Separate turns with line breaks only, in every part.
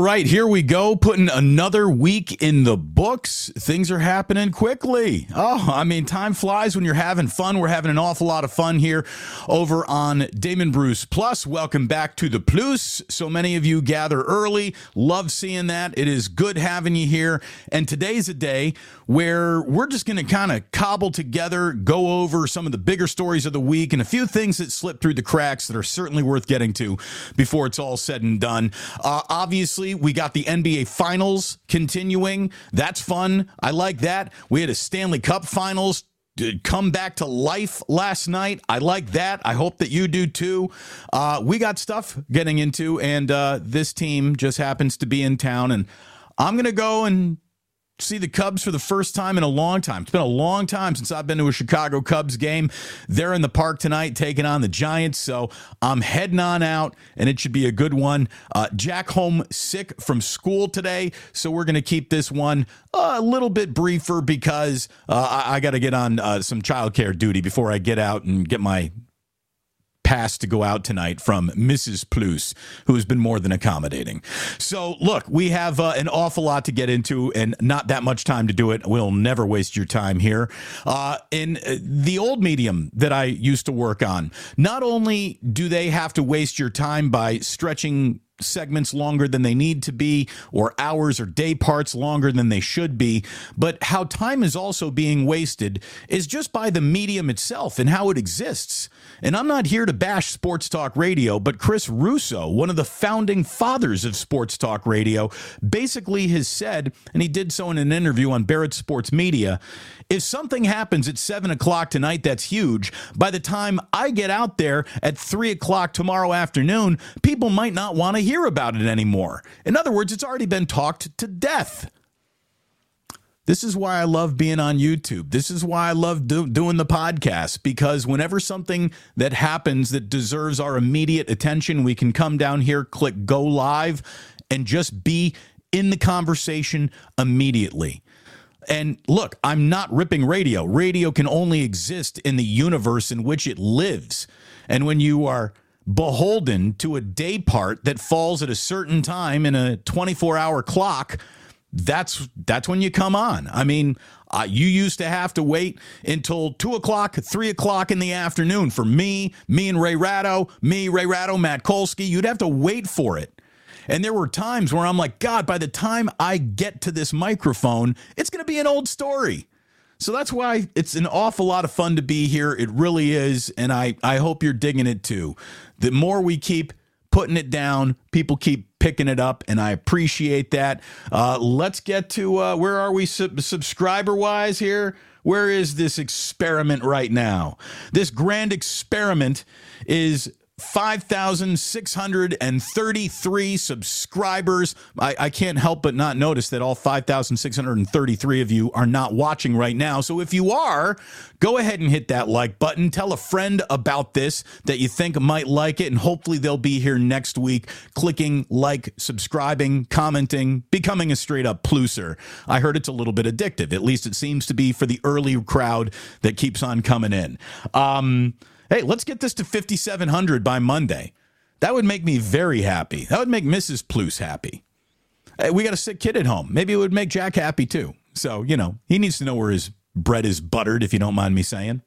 All right, here we go. Putting another week in the books. Things are happening quickly. Oh, I mean, time flies when you're having fun. We're having an awful lot of fun here over on Damon Bruce Plus. Welcome back to the Plus. So many of you gather early. Love seeing that. It is good having you here. And today's a day where we're just going to kind of cobble together, go over some of the bigger stories of the week and a few things that slipped through the cracks that are certainly worth getting to before it's all said and done. Uh, obviously, we got the NBA Finals continuing. That's fun. I like that. We had a Stanley Cup Finals come back to life last night. I like that. I hope that you do too. Uh, we got stuff getting into, and uh, this team just happens to be in town, and I'm gonna go and see the Cubs for the first time in a long time. It's been a long time since I've been to a Chicago Cubs game. They're in the park tonight taking on the Giants, so I'm heading on out, and it should be a good one. Uh, Jack home sick from school today, so we're going to keep this one a little bit briefer because uh, I, I got to get on uh, some childcare duty before I get out and get my pass to go out tonight from Mrs. Plus, who has been more than accommodating. So, look, we have uh, an awful lot to get into and not that much time to do it. We'll never waste your time here. Uh, in uh, the old medium that I used to work on, not only do they have to waste your time by stretching segments longer than they need to be, or hours or day parts longer than they should be. But how time is also being wasted is just by the medium itself and how it exists. And I'm not here to bash sports talk radio, but Chris Russo, one of the founding fathers of sports talk radio, basically has said, and he did so in an interview on Barrett Sports Media if something happens at seven o'clock tonight, that's huge. By the time I get out there at three o'clock tomorrow afternoon, people might not want to hear about it anymore. In other words, it's already been talked to death. This is why I love being on YouTube. This is why I love do, doing the podcast because whenever something that happens that deserves our immediate attention, we can come down here, click go live, and just be in the conversation immediately. And look, I'm not ripping radio. Radio can only exist in the universe in which it lives. And when you are beholden to a day part that falls at a certain time in a 24 hour clock, that's that's when you come on. I mean, uh, you used to have to wait until two o'clock, three o'clock in the afternoon for me, me and Ray Ratto, me, Ray Ratto, Matt Kolsky. You'd have to wait for it. And there were times where I'm like, God, by the time I get to this microphone, it's going to be an old story. So that's why it's an awful lot of fun to be here. It really is. And I, I hope you're digging it too. The more we keep putting it down, people keep picking it up, and I appreciate that. Uh, let's get to uh, where are we sub- subscriber wise here? Where is this experiment right now? This grand experiment is 5,633 subscribers. I, I, can't help but not notice that all 5,633 of you are not watching right now. So if you are, go ahead and hit that like button. Tell a friend about this that you think might like it, and hopefully they'll be here next week clicking like, subscribing, commenting, becoming a straight up pluser. I heard it's a little bit addictive. At least it seems to be for the early crowd that keeps on coming in. Um, Hey, let's get this to 5,700 by Monday. That would make me very happy. That would make Mrs. Pluse happy. Hey, we got a sick kid at home. Maybe it would make Jack happy too. So, you know, he needs to know where his bread is buttered, if you don't mind me saying.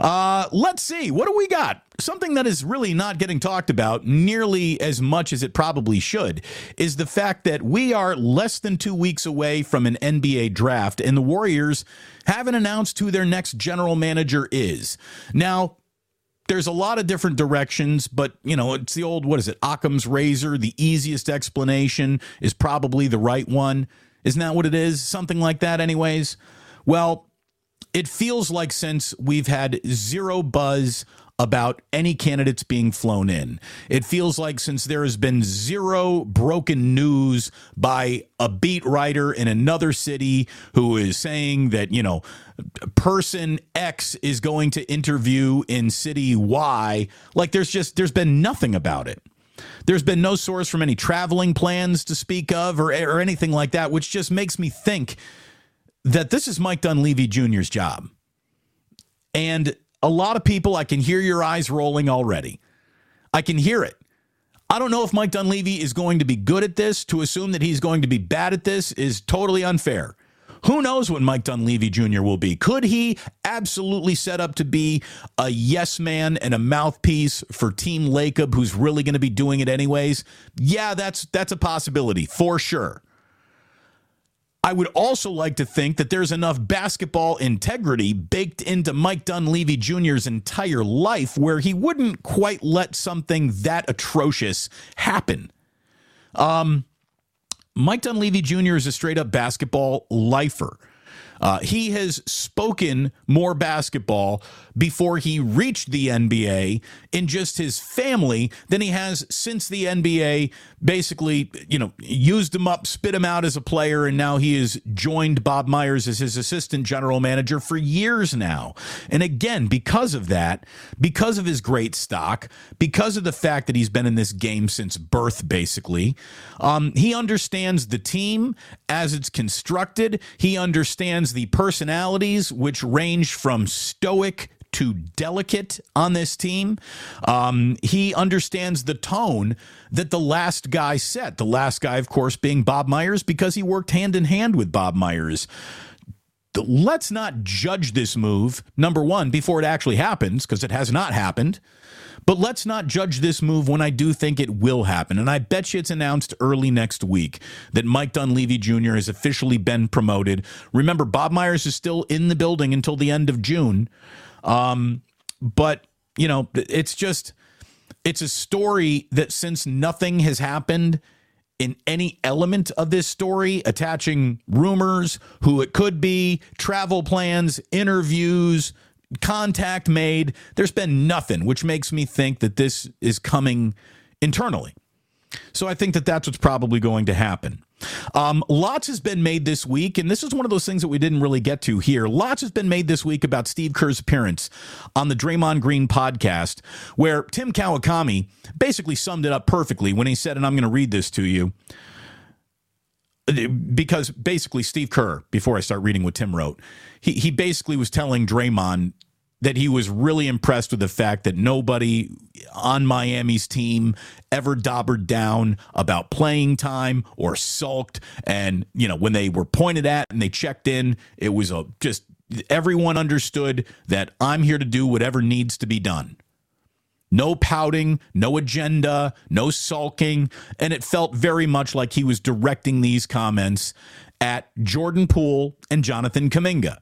Uh, let's see. What do we got? Something that is really not getting talked about nearly as much as it probably should is the fact that we are less than two weeks away from an NBA draft, and the Warriors haven't announced who their next general manager is. Now, there's a lot of different directions, but you know, it's the old what is it? Occam's razor. The easiest explanation is probably the right one. Isn't that what it is? Something like that, anyways. Well, it feels like since we've had zero buzz about any candidates being flown in. It feels like since there has been zero broken news by a beat writer in another city who is saying that, you know, person X is going to interview in city Y, like there's just there's been nothing about it. There's been no source from any traveling plans to speak of or, or anything like that, which just makes me think that this is Mike Dunleavy Jr.'s job. And a lot of people, I can hear your eyes rolling already. I can hear it. I don't know if Mike Dunleavy is going to be good at this. To assume that he's going to be bad at this is totally unfair. Who knows what Mike Dunleavy Jr. will be? Could he absolutely set up to be a yes man and a mouthpiece for Team Lacob, who's really going to be doing it anyways? Yeah, that's that's a possibility for sure. I would also like to think that there's enough basketball integrity baked into Mike Dunleavy Jr.'s entire life where he wouldn't quite let something that atrocious happen. Um, Mike Dunleavy Jr. is a straight up basketball lifer. Uh, he has spoken more basketball before he reached the NBA in just his family than he has since the NBA basically, you know, used him up, spit him out as a player, and now he has joined Bob Myers as his assistant general manager for years now. And again, because of that, because of his great stock, because of the fact that he's been in this game since birth, basically, um, he understands the team as it's constructed. He understands the personalities, which range from stoic too delicate on this team. Um, he understands the tone that the last guy set. The last guy, of course, being Bob Myers, because he worked hand in hand with Bob Myers. Let's not judge this move, number one, before it actually happens, because it has not happened. But let's not judge this move when I do think it will happen. And I bet you it's announced early next week that Mike Dunleavy Jr. has officially been promoted. Remember, Bob Myers is still in the building until the end of June. Um, but you know, it's just it's a story that since nothing has happened in any element of this story, attaching rumors, who it could be, travel plans, interviews, contact made, there's been nothing, which makes me think that this is coming internally. So I think that that's what's probably going to happen. Um, lots has been made this week, and this is one of those things that we didn't really get to here. Lots has been made this week about Steve Kerr's appearance on the Draymond Green podcast, where Tim Kawakami basically summed it up perfectly when he said, and I'm going to read this to you because basically Steve Kerr, before I start reading what Tim wrote, he he basically was telling Draymond that he was really impressed with the fact that nobody on Miami's team ever dobbered down about playing time or sulked. And, you know, when they were pointed at and they checked in, it was a just everyone understood that I'm here to do whatever needs to be done. No pouting, no agenda, no sulking. And it felt very much like he was directing these comments at Jordan Poole and Jonathan Kuminga.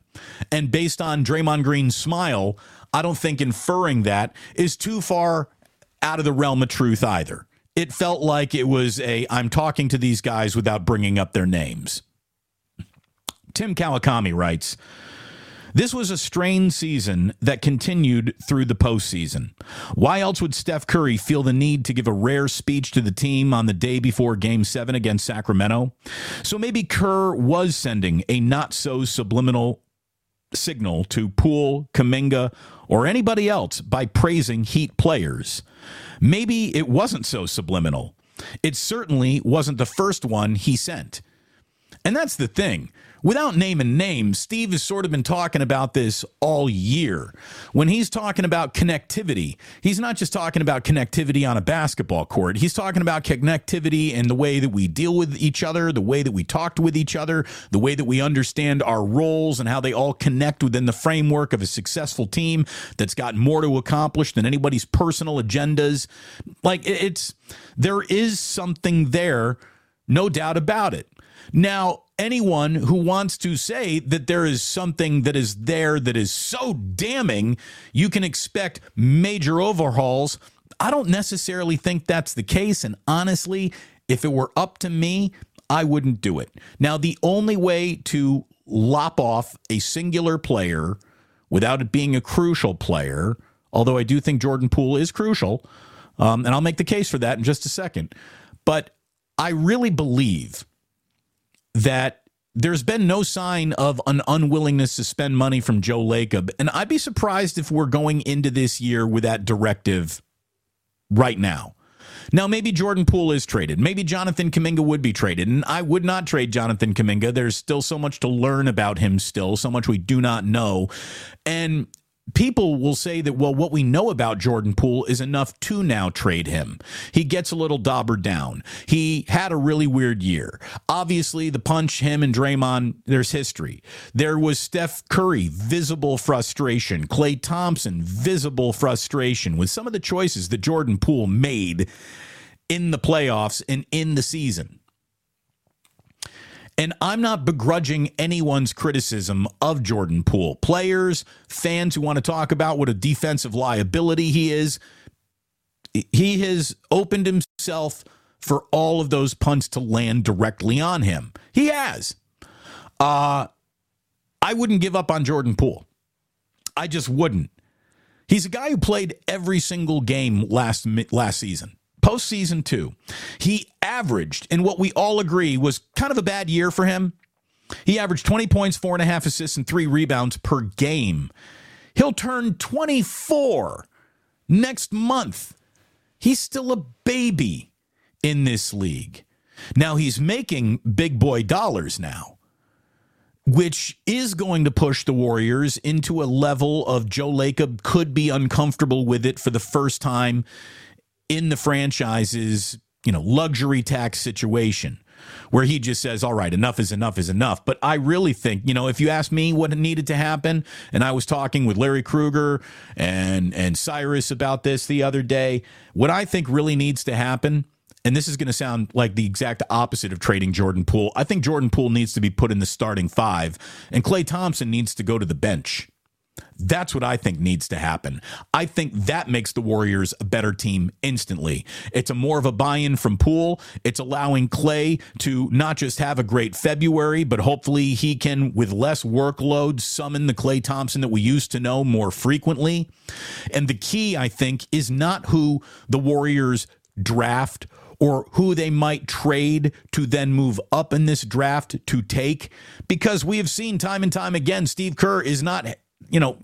And based on Draymond Green's smile, I don't think inferring that is too far out of the realm of truth either. It felt like it was a I'm talking to these guys without bringing up their names. Tim Kawakami writes, this was a strained season that continued through the postseason. Why else would Steph Curry feel the need to give a rare speech to the team on the day before Game 7 against Sacramento? So maybe Kerr was sending a not so subliminal signal to Poole, Kuminga, or anybody else by praising Heat players. Maybe it wasn't so subliminal. It certainly wasn't the first one he sent. And that's the thing without naming names, Steve has sort of been talking about this all year. When he's talking about connectivity, he's not just talking about connectivity on a basketball court. He's talking about connectivity in the way that we deal with each other, the way that we talk with each other, the way that we understand our roles and how they all connect within the framework of a successful team that's got more to accomplish than anybody's personal agendas. Like it's there is something there, no doubt about it. Now, anyone who wants to say that there is something that is there that is so damning, you can expect major overhauls. I don't necessarily think that's the case. And honestly, if it were up to me, I wouldn't do it. Now, the only way to lop off a singular player without it being a crucial player, although I do think Jordan Poole is crucial, um, and I'll make the case for that in just a second. But I really believe that there's been no sign of an unwillingness to spend money from Joe Lacob. And I'd be surprised if we're going into this year with that directive right now. Now, maybe Jordan Poole is traded. Maybe Jonathan Kuminga would be traded. And I would not trade Jonathan Kuminga. There's still so much to learn about him, still, so much we do not know. And people will say that, well, what we know about Jordan Poole is enough to now trade him. He gets a little daubered down. He had a really weird year. Obviously, the punch, him and Draymond, there's history. There was Steph Curry, visible frustration. Klay Thompson, visible frustration with some of the choices that Jordan Poole made in the playoffs and in the season. And I'm not begrudging anyone's criticism of Jordan Poole. Players, fans who want to talk about what a defensive liability he is, he has opened himself for all of those punts to land directly on him. He has. Uh, I wouldn't give up on Jordan Poole. I just wouldn't. He's a guy who played every single game last last season postseason two, he averaged in what we all agree was kind of a bad year for him. He averaged 20 points, four and a half assists, and three rebounds per game. He'll turn 24 next month. He's still a baby in this league. Now he's making big boy dollars now, which is going to push the Warriors into a level of Joe Lacob could be uncomfortable with it for the first time in the franchise's, you know, luxury tax situation where he just says, all right, enough is enough is enough. But I really think, you know, if you ask me what needed to happen, and I was talking with Larry Krueger and, and Cyrus about this the other day, what I think really needs to happen, and this is going to sound like the exact opposite of trading Jordan Poole. I think Jordan Poole needs to be put in the starting five, and Klay Thompson needs to go to the bench. That's what I think needs to happen. I think that makes the Warriors a better team instantly. It's a more of a buy-in from Poole. It's allowing Klay to not just have a great February, but hopefully he can, with less workload, summon the Klay Thompson that we used to know more frequently. And the key, I think, is not who the Warriors draft or who they might trade to then move up in this draft to take because we have seen time and time again Steve Kerr is not you know,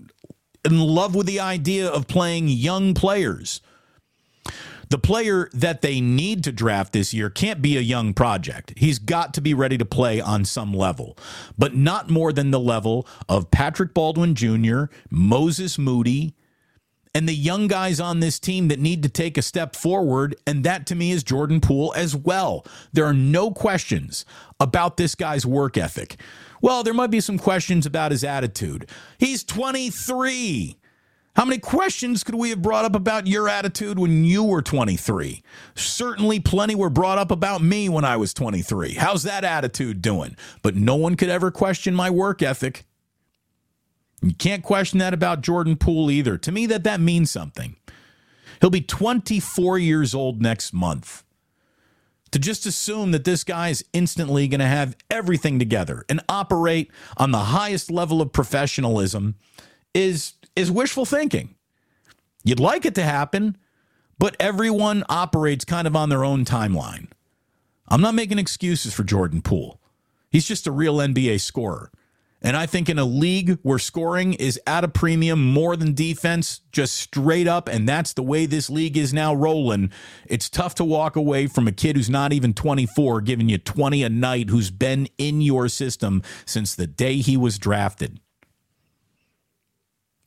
in love with the idea of playing young players. The player that they need to draft this year can't be a young project. He's got to be ready to play on some level, but not more than the level of Patrick Baldwin Jr., Moses Moody, and the young guys on this team that need to take a step forward. And that to me is Jordan Poole as well. There are no questions about this guy's work ethic. Well, there might be some questions about his attitude. He's 23. How many questions could we have brought up about your attitude when you were 23? Certainly, plenty were brought up about me when I was 23. How's that attitude doing? But no one could ever question my work ethic. You can't question that about Jordan Poole either. To me, that that means something. He'll be 24 years old next month to just assume that this guy is instantly going to have everything together and operate on the highest level of professionalism is is wishful thinking. You'd like it to happen, but everyone operates kind of on their own timeline. I'm not making excuses for Jordan Poole. He's just a real NBA scorer. And I think in a league where scoring is at a premium more than defense, just straight up, and that's the way this league is now rolling, it's tough to walk away from a kid who's not even 24 giving you 20 a night who's been in your system since the day he was drafted.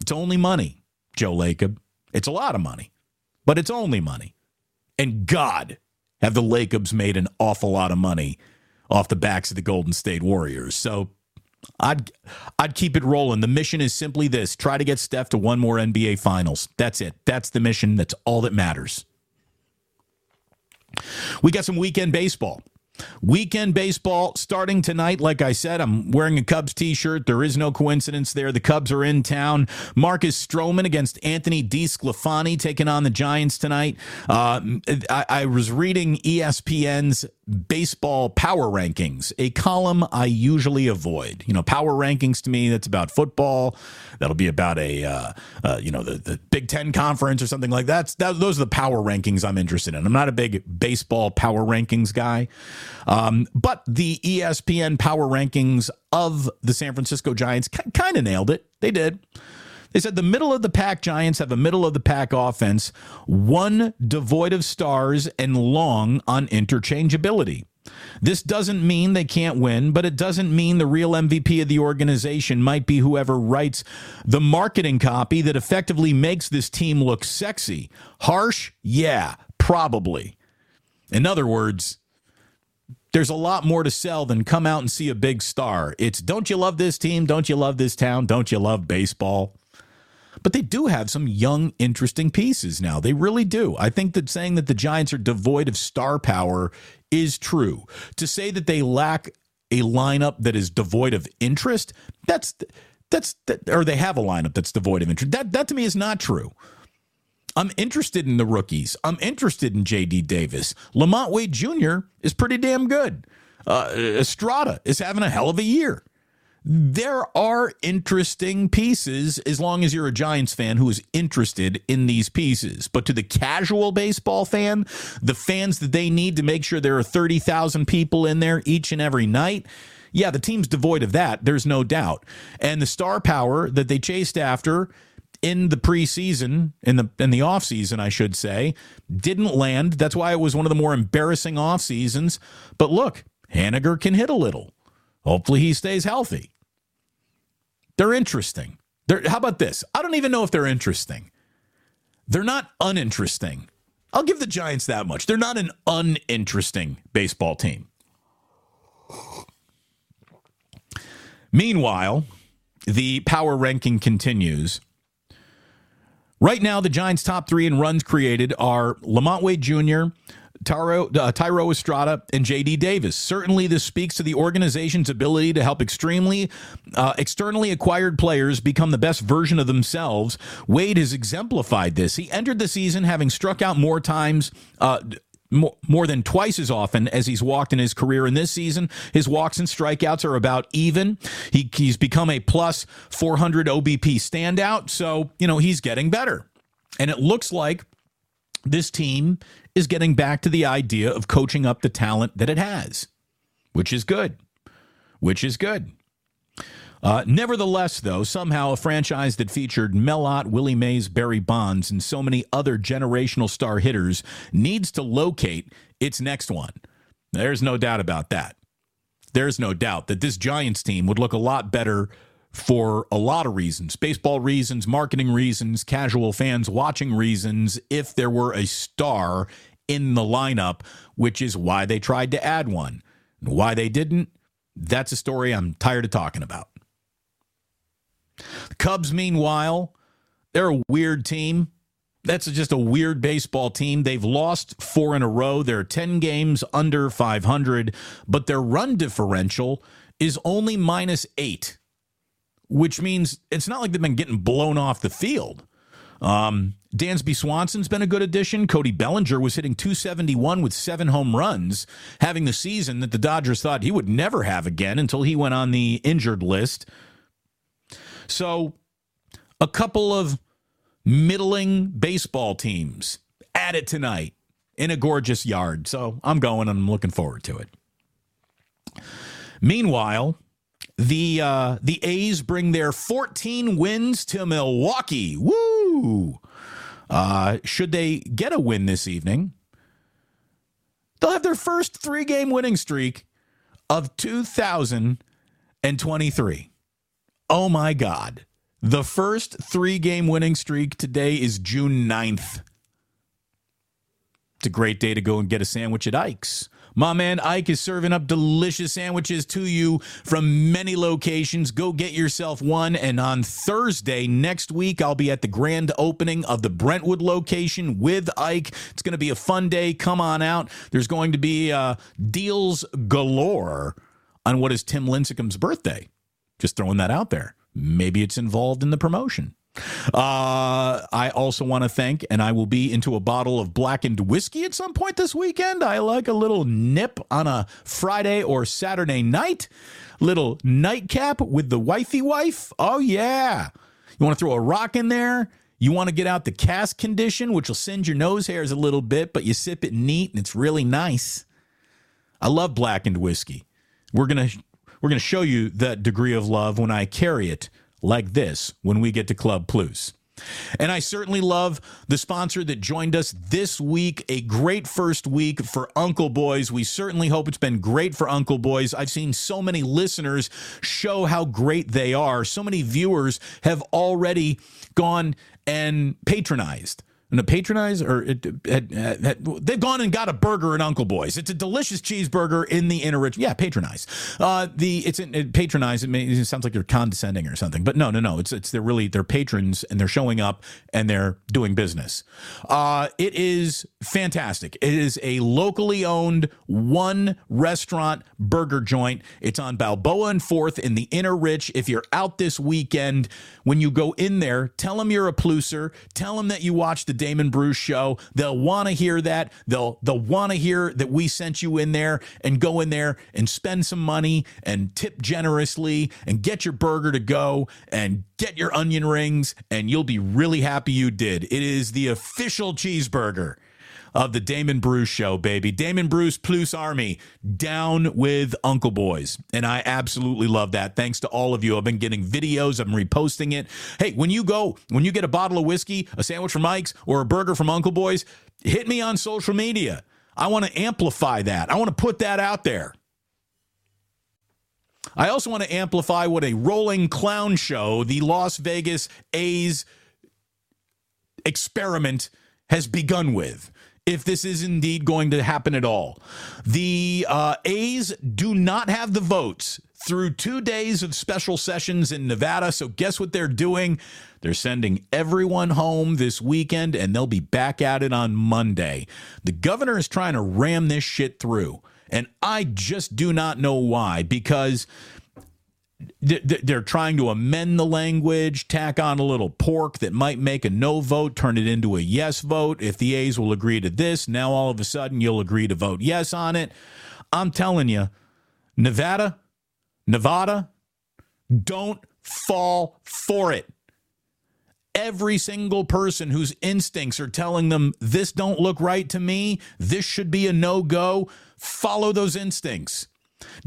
It's only money, Joe Lacob. It's a lot of money, but it's only money. And God, have the Lacobs made an awful lot of money off the backs of the Golden State Warriors. So I'd I'd keep it rolling. The mission is simply this: try to get Steph to one more NBA Finals. That's it. That's the mission. That's all that matters. We got some weekend baseball. Weekend baseball starting tonight. Like I said, I'm wearing a Cubs t shirt. There is no coincidence there. The Cubs are in town. Marcus Stroman against Anthony DeSclafani taking on the Giants tonight. Uh, I, I was reading ESPN's baseball power rankings, a column I usually avoid. You know, power rankings to me, that's about football. That'll be about a, uh, uh, you know, the, the Big Ten conference or something like that. that. Those are the power rankings I'm interested in. I'm not a big baseball power rankings guy. Um, but the ESPN power rankings of the San Francisco Giants k- kind of nailed it. They did. They said the middle of the pack Giants have a middle of the pack offense, one devoid of stars and long on interchangeability. This doesn't mean they can't win, but it doesn't mean the real MVP of the organization might be whoever writes the marketing copy that effectively makes this team look sexy. Harsh? Yeah, probably. In other words, there's a lot more to sell than come out and see a big star. It's don't you love this team? Don't you love this town? Don't you love baseball? But they do have some young, interesting pieces now. They really do. I think that saying that the Giants are devoid of star power is true. To say that they lack a lineup that is devoid of interest, that's that's that, or they have a lineup that's devoid of interest. That that to me is not true. I'm interested in the rookies. I'm interested in J.D. Davis. LaMonte Wade Jr. is pretty damn good. Uh, Estrada is having a hell of a year there are interesting pieces as long as you're a Giants fan who is interested in these pieces. But to the casual baseball fan, the fans that they need to make sure there are 30,000 people in there each and every night, yeah, the team's devoid of that. There's no doubt. And the star power that they chased after in the preseason, in the in the offseason, I should say, didn't land. That's why it was one of the more embarrassing off seasons. But look, Haniger can hit a little. Hopefully he stays healthy. They're interesting. They're, how about this? I don't even know if they're interesting. They're not uninteresting. I'll give the Giants that much. They're not an uninteresting baseball team. Meanwhile, the power ranking continues. Right now, the Giants' top three in runs created are LaMonte Wade Jr., Taro, uh, Thairo Estrada and JD Davis. Certainly, this speaks to the organization's ability to help extremely uh, externally acquired players become the best version of themselves. Wade has exemplified this. He entered the season having struck out more times. Uh, more, more than twice as often as he's walked in his career. In this season, his walks and strikeouts are about even. He, he's become a plus 400 OBP standout. So, you know, he's getting better. And it looks like this team is getting back to the idea of coaching up the talent that it has, which is good. Which is good. Uh, nevertheless, though, somehow a franchise that featured Mel Ott, Willie Mays, Barry Bonds, and so many other generational star hitters needs to locate its next one. There's no doubt about that. There's no doubt that this Giants team would look a lot better for a lot of reasons baseball reasons, marketing reasons, casual fans watching reasons if there were a star in the lineup, which is why they tried to add one. Why they didn't, that's a story I'm tired of talking about. The Cubs, meanwhile, they're a weird team. That's just a weird baseball team. They've lost four in a row. They're 10 games under 500, but their run differential is only minus eight which means it's not like they've been getting blown off the field. Um, Dansby Swanson's been a good addition. Cody Bellinger was hitting 271 with seven home runs, having the season that the Dodgers thought he would never have again until he went on the injured list. So, a couple of middling baseball teams at it tonight in a gorgeous yard. So, I'm going and I'm looking forward to it. Meanwhile, the uh, the A's bring their 14 wins to Milwaukee. Woo! Uh, should they get a win this evening, they'll have their first three game winning streak of 2023. Oh my God. The first three game winning streak today is June 9th. It's a great day to go and get a sandwich at Ike's. My man Ike is serving up delicious sandwiches to you from many locations. Go get yourself one. And on Thursday next week, I'll be at the grand opening of the Brentwood location with Ike. It's going to be a fun day. Come on out. There's going to be uh, deals galore on what is Tim Lincecum's birthday. Just throwing that out there. Maybe it's involved in the promotion. Uh, I also want to thank, and I will be into a bottle of blackened whiskey at some point this weekend. I like a little nip on a Friday or Saturday night. Little nightcap with the wifey wife. Oh, yeah. You want to throw a rock in there? You want to get out the cast condition, which will send your nose hairs a little bit, but you sip it neat and it's really nice. I love blackened whiskey. We're going to we're going to show you that degree of love when I carry it like this when we get to Club Plus. And I certainly love the sponsor that joined us this week. A great first week for Uncle Boys. We certainly hope it's been great for Uncle Boys. I've seen so many listeners show how great they are. So many viewers have already gone and patronized to patronize or it, it, it, they've gone and got a burger at Uncle Boys. It's a delicious cheeseburger in the inner rich. Yeah, patronize. Uh, the it's it, patronize. It, may, it sounds like they're condescending or something, but no, no, no. It's it's they're really they're patrons and they're showing up and they're doing business. Uh, it is fantastic. It is a locally owned one restaurant burger joint. It's on Balboa and Fourth in the inner rich. If you're out this weekend, when you go in there, tell them you're a pluser. Tell them that you watched the Damon Bruce show. They'll want to hear that. They'll they'll want to hear that we sent you in there and go in there and spend some money and tip generously and get your burger to go and get your onion rings and you'll be really happy you did. It is the official cheeseburger of the Damon Bruce show, baby. Damon Bruce plus Army down with Uncle Boys. And I absolutely love that. Thanks to all of you. I've been getting videos, I'm reposting it. Hey, when you go, when you get a bottle of whiskey, a sandwich from Ike's, or a burger from Uncle Boys, hit me on social media. I want to amplify that. I want to put that out there. I also want to amplify what a rolling clown show the Las Vegas A's experiment has begun with if this is indeed going to happen at all. The uh, A's do not have the votes through two days of special sessions in Nevada. So, guess what they're doing? They're sending everyone home this weekend and they'll be back at it on Monday. The governor is trying to ram this shit through. And I just do not know why, because they're trying to amend the language, tack on a little pork that might make a no vote, turn it into a yes vote. If the A's will agree to this, now all of a sudden you'll agree to vote yes on it. I'm telling you, Nevada, Nevada, don't fall for it. Every single person whose instincts are telling them this don't look right to me, this should be a no go, follow those instincts.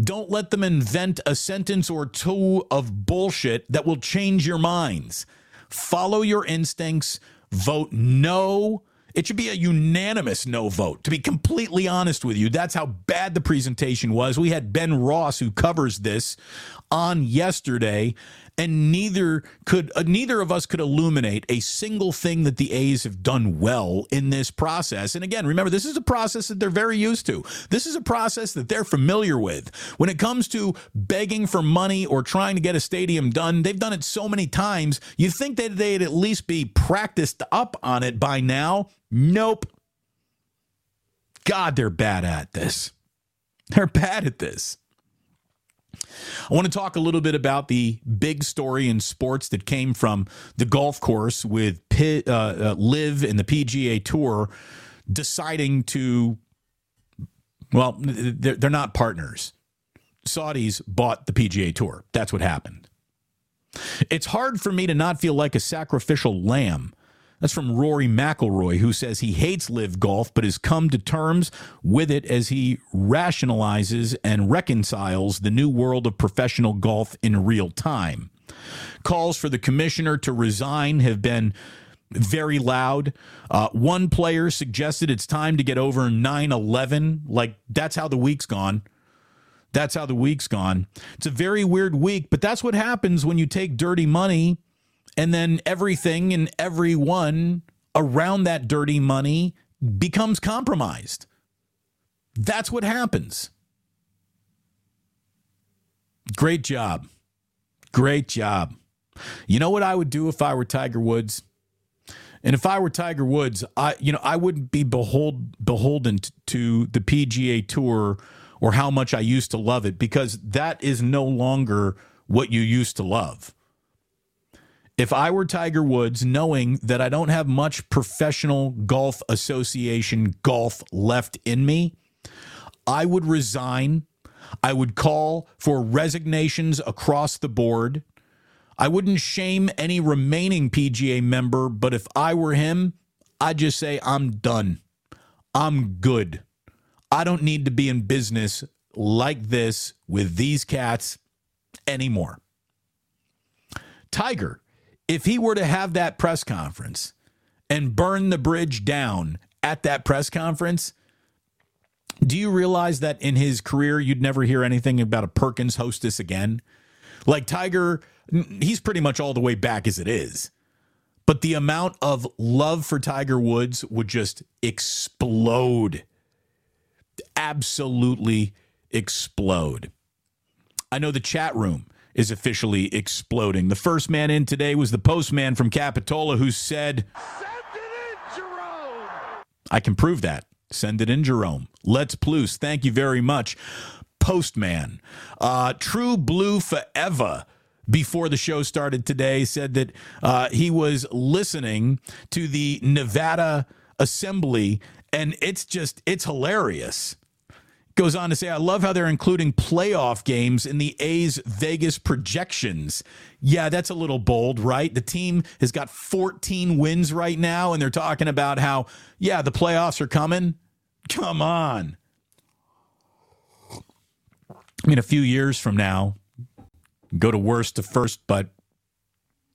Don't let them invent a sentence or two of bullshit that will change your minds. Follow your instincts, vote no. It should be a unanimous no vote, to be completely honest with you. That's how bad the presentation was. We had Ben Ross, who covers this, on yesterday, and neither could uh, neither of us could illuminate a single thing that the A's have done well in this process. And again, remember this is a process that they're very used to. This is a process that they're familiar with. When it comes to begging for money or trying to get a stadium done, they've done it so many times. You think that they'd at least be practiced up on it by now? Nope. God, they're bad at this. They're bad at this. I want to talk a little bit about the big story in sports that came from the golf course with uh, uh, LIV and the PGA Tour deciding to, well, they're, they're not partners. Saudis bought the PGA Tour. That's what happened. It's hard for me to not feel like a sacrificial lamb that's from Rory McIlroy, who says he hates LIV golf, but has come to terms with it as he rationalizes and reconciles the new world of professional golf in real time. Calls for the commissioner to resign have been very loud. Uh, one player suggested it's time to get over 9 11. Like, that's how the week's gone. That's how the week's gone. It's a very weird week, but that's what happens when you take dirty money and then everything and everyone around that dirty money becomes compromised. That's what happens. Great job. Great job. You know what I would do if I were Tiger Woods? And if I were Tiger Woods, I you know, I wouldn't be behold, beholden to the PGA Tour or how much I used to love it because that is no longer what you used to love if I were Tiger Woods, knowing that I don't have much professional golf association golf left in me, I would resign. I would call for resignations across the board. I wouldn't shame any remaining PGA member, but if I were him, I'd just say, I'm done. I'm good. I don't need to be in business like this with these cats anymore. Tiger if he were to have that press conference and burn the bridge down at that press conference, do you realize that in his career, you'd never hear anything about a Perkins hostess again? Like Tiger, he's pretty much all the way back as it is. But the amount of love for Tiger Woods would just explode. Absolutely explode. I know the chat room is officially exploding. The first man in today was the postman from Capitola who said, Send it in, Jerome. I can prove that. Send it in, Jerome. Let's plus. Thank you very much. Postman. Uh, True Blue Forever before the show started today said that uh, he was listening to the Nevada Assembly, and it's just, it's hilarious. Goes on to say, I love how they're including playoff games in the A's Vegas projections. Yeah, that's a little bold, right? The team has got 14 wins right now, and they're talking about how, yeah, the playoffs are coming. Come on. I mean, a few years from now, go to worst to first, but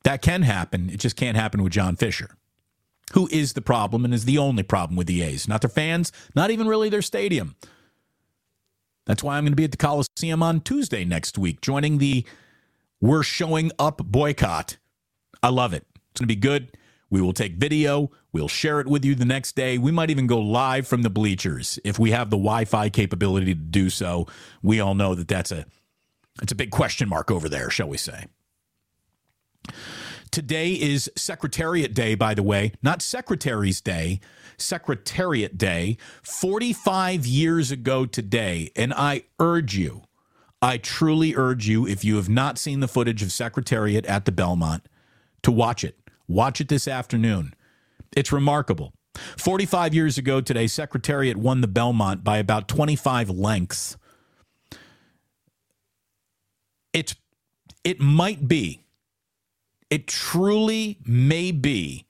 that can happen. It just can't happen with John Fisher, who is the problem and is the only problem with the A's. Not their fans, not even really their stadium. That's why I'm going to be at the Coliseum on Tuesday next week, joining the We're Showing Up boycott. I love it. It's going to be good. We will take video. We'll share it with you the next day. We might even go live from the bleachers if we have the Wi-Fi capability to do so. We all know that that's a it's a big question mark over there, shall we say. Today is Secretariat Day, by the way, not Secretary's Day. Secretariat Day 45 years ago today. And I urge you, I truly urge you, if you have not seen the footage of Secretariat at the Belmont, to watch it. Watch it this afternoon. It's remarkable. 45 years ago today, Secretariat won the Belmont by about 25 lengths. It's it might be, it truly may be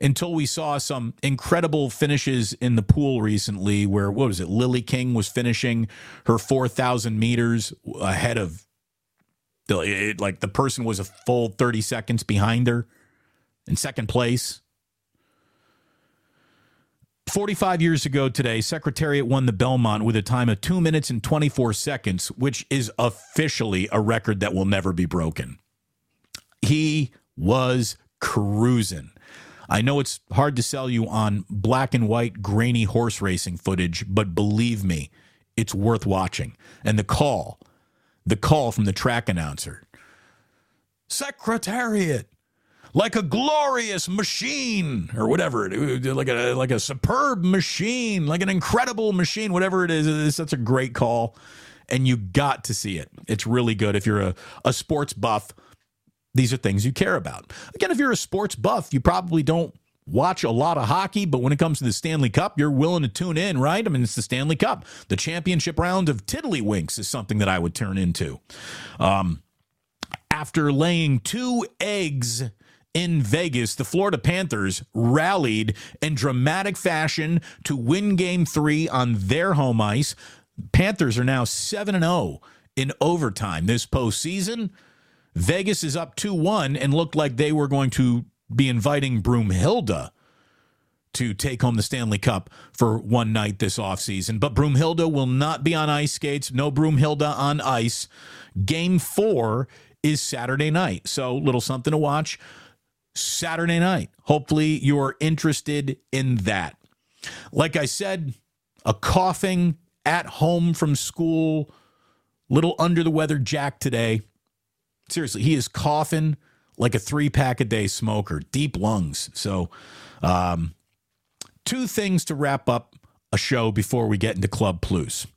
until we saw some incredible finishes in the pool recently where what was it Lilly King was finishing her 4000 meters ahead of the, it, like the person was a full 30 seconds behind her in second place 45 years ago today, Secretariat won the Belmont with a time of 2 minutes and 24 seconds, which is officially a record that will never be broken. He was cruising. I know it's hard to sell you on black and white, grainy horse racing footage, but believe me, it's worth watching. And the call, the call from the track announcer Secretariat, like a glorious machine, or whatever, like a like a superb machine, like an incredible machine, whatever it is. It's such a great call, and you got to see it. It's really good if you're a, a sports buff these are things you care about. Again, if you're a sports buff, you probably don't watch a lot of hockey, but when it comes to the Stanley Cup, you're willing to tune in, right? I mean, it's the Stanley Cup. The championship round of Tiddlywinks is something that I would turn into. Um, after laying two eggs in Vegas, the Florida Panthers rallied in dramatic fashion to win game three on their home ice. Panthers are now 7 0 in overtime this postseason. Vegas is up 2 1 and looked like they were going to be inviting Broomhilda to take home the Stanley Cup for one night this offseason. But Broomhilda will not be on ice skates. No Broomhilda on ice. Game four is Saturday night. So, little something to watch Saturday night. Hopefully, you're interested in that. Like I said, a coughing at home from school, little under the weather Jack today. Seriously, he is coughing like a three pack a day smoker, deep lungs. So, um, two things to wrap up a show before we get into Club Plus.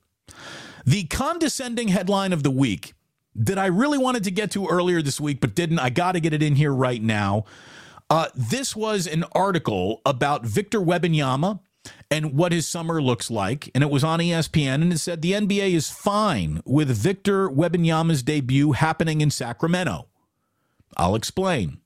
The condescending headline of the week that I really wanted to get to earlier this week, but didn't. I got to get it in here right now. Uh, this was an article about Victor Wembanyama and what his summer looks like. And it was on ESPN, and it said the NBA is fine with Victor Wembanyama's debut happening in Sacramento. I'll explain.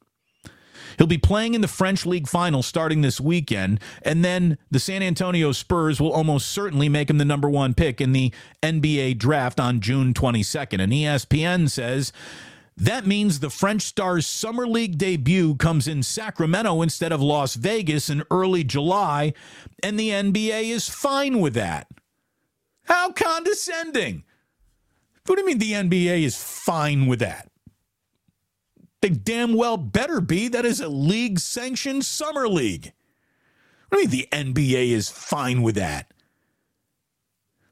He'll be playing in the French League Final starting this weekend, and then the San Antonio Spurs will almost certainly make him the number one pick in the NBA draft on June 22nd. And ESPN says That means the French Stars Summer League debut comes in Sacramento instead of Las Vegas in early July, and the NBA is fine with that. How condescending. What do you mean the NBA is fine with that? They damn well better be. That is a league sanctioned summer league. What do you mean the NBA is fine with that?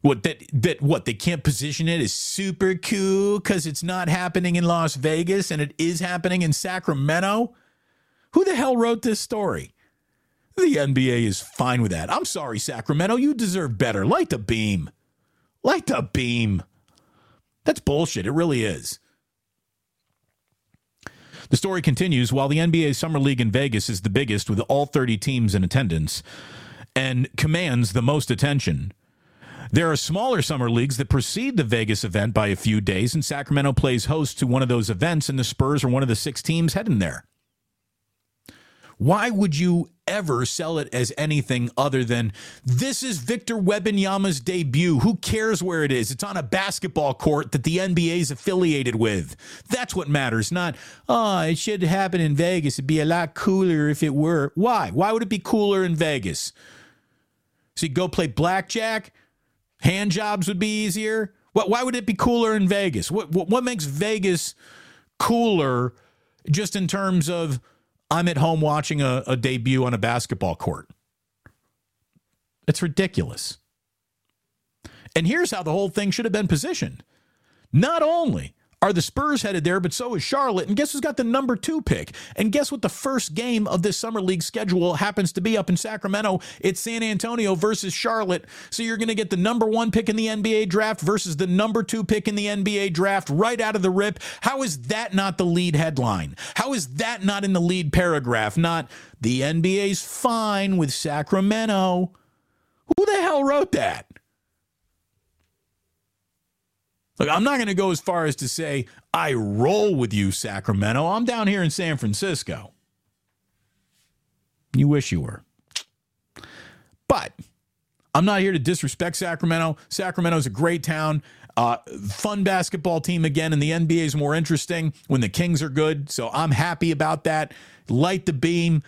What that that what they can't position it as super cool because it's not happening in Las Vegas and it is happening in Sacramento? Who the hell wrote this story? The NBA is fine with that. I'm sorry, Sacramento. You deserve better. Light the beam. Light the beam. That's bullshit. It really is. The story continues while the NBA Summer League in Vegas is the biggest with all 30 teams in attendance and commands the most attention. There are smaller summer leagues that precede the Vegas event by a few days, and Sacramento plays host to one of those events, and the Spurs are one of the six teams heading there. Why would you ever sell it as anything other than this is Victor Wembanyama's debut? Who cares where it is? It's on a basketball court that the NBA is affiliated with. That's what matters, not, oh, it should happen in Vegas. It'd be a lot cooler if it were. Why? Why would it be cooler in Vegas? So you go play blackjack? Hand jobs would be easier? What, why would it be cooler in Vegas? What, what, what makes Vegas cooler just in terms of I'm at home watching a, a debut on a basketball court. It's ridiculous. And here's how the whole thing should have been positioned. Not only are the Spurs headed there, but so is Charlotte. And guess who's got the number two pick? And guess what the first game of this Summer League schedule happens to be up in Sacramento? It's San Antonio versus Charlotte. So you're going to get the number one pick in the NBA draft versus the number two pick in the NBA draft right out of the rip. How is that not the lead headline? How is that not in the lead paragraph? Not the NBA's fine with Sacramento. Who the hell wrote that? Look, I'm not going to go as far as to say I roll with you, Sacramento. I'm down here in San Francisco. You wish you were. But I'm not here to disrespect Sacramento. Sacramento's a great town. Uh, fun basketball team again, and the NBA is more interesting when the Kings are good. So I'm happy about that. Light the beam.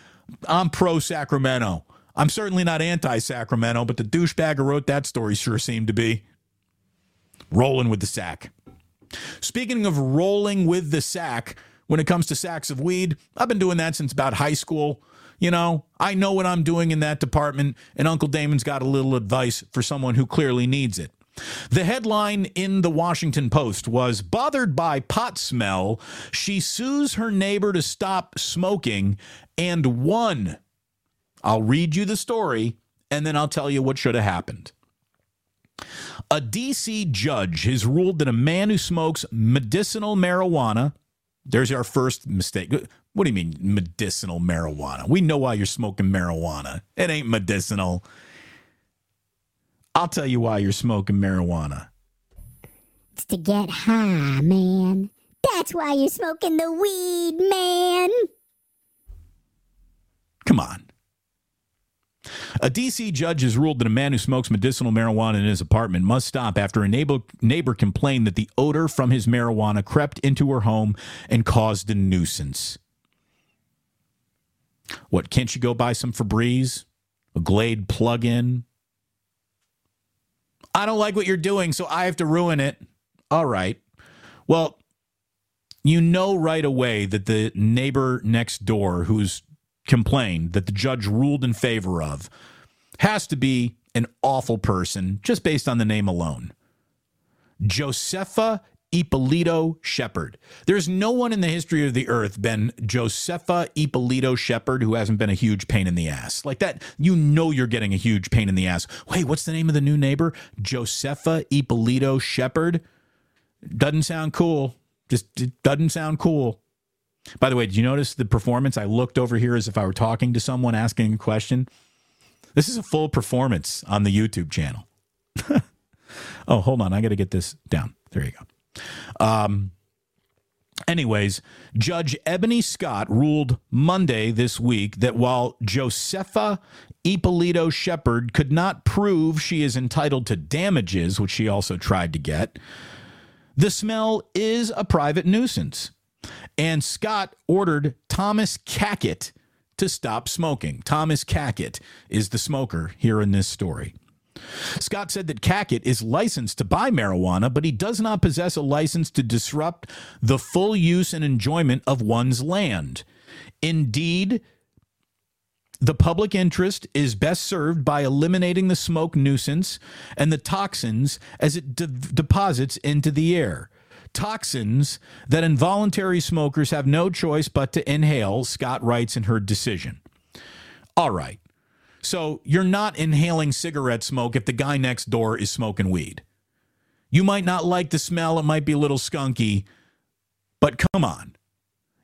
I'm pro Sacramento. I'm certainly not anti Sacramento, but the douchebag who wrote that story sure seemed to be rolling with the sack. Speaking of rolling with the sack, when it comes to sacks of weed, I've been doing that since about high school. You know, I know what I'm doing in that department, and Uncle Damon's got a little advice for someone who clearly needs it. The headline in the Washington Post was Bothered by pot smell, she sues her neighbor to stop smoking and won. I'll read you the story and then I'll tell you what should have happened. A DC judge has ruled that a man who smokes medicinal marijuana, there's our first mistake. What do you mean medicinal marijuana? We know why you're smoking marijuana. It ain't medicinal. I'll tell you why you're smoking marijuana.
It's to get high, man. That's why you're smoking the weed, man.
Come on. A D.C. judge has ruled that a man who smokes medicinal marijuana in his apartment must stop after a neighbor, neighbor complained that the odor from his marijuana crept into her home and caused a nuisance. What, can't you go buy some Febreze? A Glade plug in? I don't like what you're doing, so I have to ruin it. All right. Well, you know right away that the neighbor next door who's complained that the judge ruled in favor of has to be an awful person just based on the name alone. Josefa Ippolito Shepard. There's no one in the history of the earth been Josefa Ippolito Shepard who hasn't been a huge pain in the ass. Like that, you know you're getting a huge pain in the ass. Wait, what's the name of the new neighbor? Josefa Ippolito Shepard. Doesn't sound cool. Just doesn't sound cool. By the way, did you notice the performance? I looked over here as if I were talking to someone asking a question. This is a full performance on the YouTube channel. oh, hold on. I got to get this down. There you go. Um, anyways, Judge Ebony Scott ruled Monday this week that while Josefa Ippolito Shepard could not prove she is entitled to damages, which she also tried to get, the smell is a private nuisance And Scott ordered Thomas Cackett to stop smoking. Thomas Cackett is the smoker here in this story. Scott said that Cackett is licensed to buy marijuana, but he does not possess a license to disrupt the full use and enjoyment of one's land. Indeed, the public interest is best served by eliminating the smoke nuisance and the toxins as it de- deposits into the air. Toxins that involuntary smokers have no choice but to inhale, Scott writes in her decision. All right. So you're not inhaling cigarette smoke if the guy next door is smoking weed. You might not like the smell, it might be a little skunky, but come on.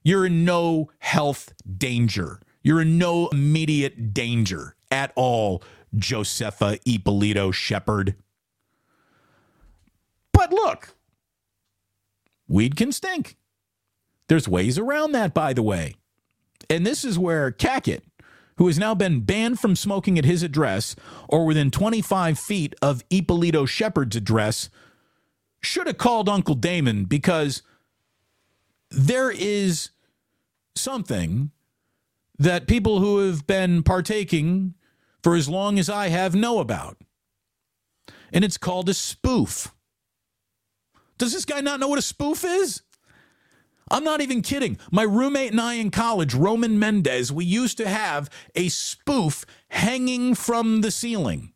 You're in no health danger. You're in no immediate danger at all, Josefa Ippolito Shepard. But look, weed can stink. There's ways around that, by the way. And this is where Cackett, who has now been banned from smoking at his address or within 25 feet of Ippolito Shepard's address, should have called Uncle Damon because there is something that people who have been partaking for as long as I have know about. And it's called a spoof. Does this guy not know what a spoof is? I'm not even kidding. My roommate and I in college, Roman Mendez, we used to have a spoof hanging from the ceiling.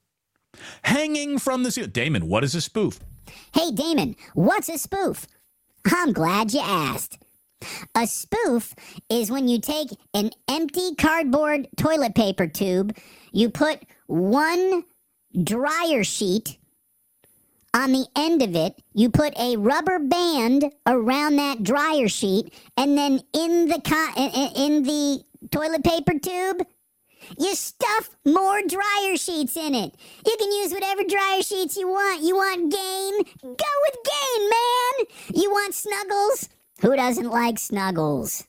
Hanging from the ceiling. Damon, what is a spoof?
Hey, Damon, what's a spoof? I'm glad you asked. A spoof is when you take an empty cardboard toilet paper tube, you put one dryer sheet on the end of it, you put a rubber band around that dryer sheet, and then in the in the toilet paper tube, you stuff more dryer sheets in it. You can use whatever dryer sheets you want. You want gain? Go with gain, man. You want snuggles? Who doesn't like snuggles?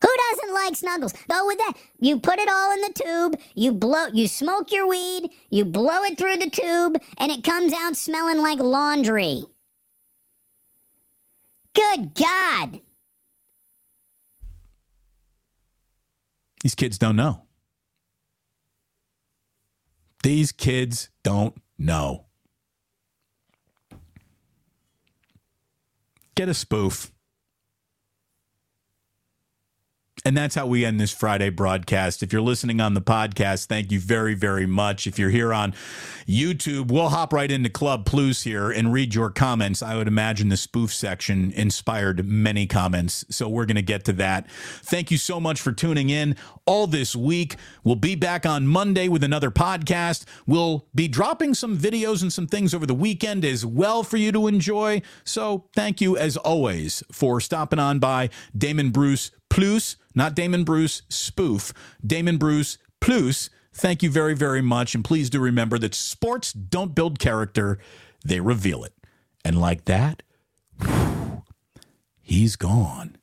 Who doesn't like snuggles? Go with that. You put it all in the tube, you blow you smoke your weed, you blow it through the tube, and it comes out smelling like laundry. Good God.
These kids don't know. These kids don't know. Get a spoof. And that's how we end this Friday broadcast. If you're listening on the podcast, thank you very, very much. If you're here on YouTube, we'll hop right into Club Plus here and read your comments. I would imagine the spoof section inspired many comments. So we're going to get to that. Thank you so much for tuning in all this week. We'll be back on Monday with another podcast. We'll be dropping some videos and some things over the weekend as well for you to enjoy. So thank you, as always, for stopping on by Damon Bruce Plus, not Damon Bruce spoof, Damon Bruce Plus. Thank you very, very much. And please do remember that sports don't build character, they reveal it. And like that, he's gone.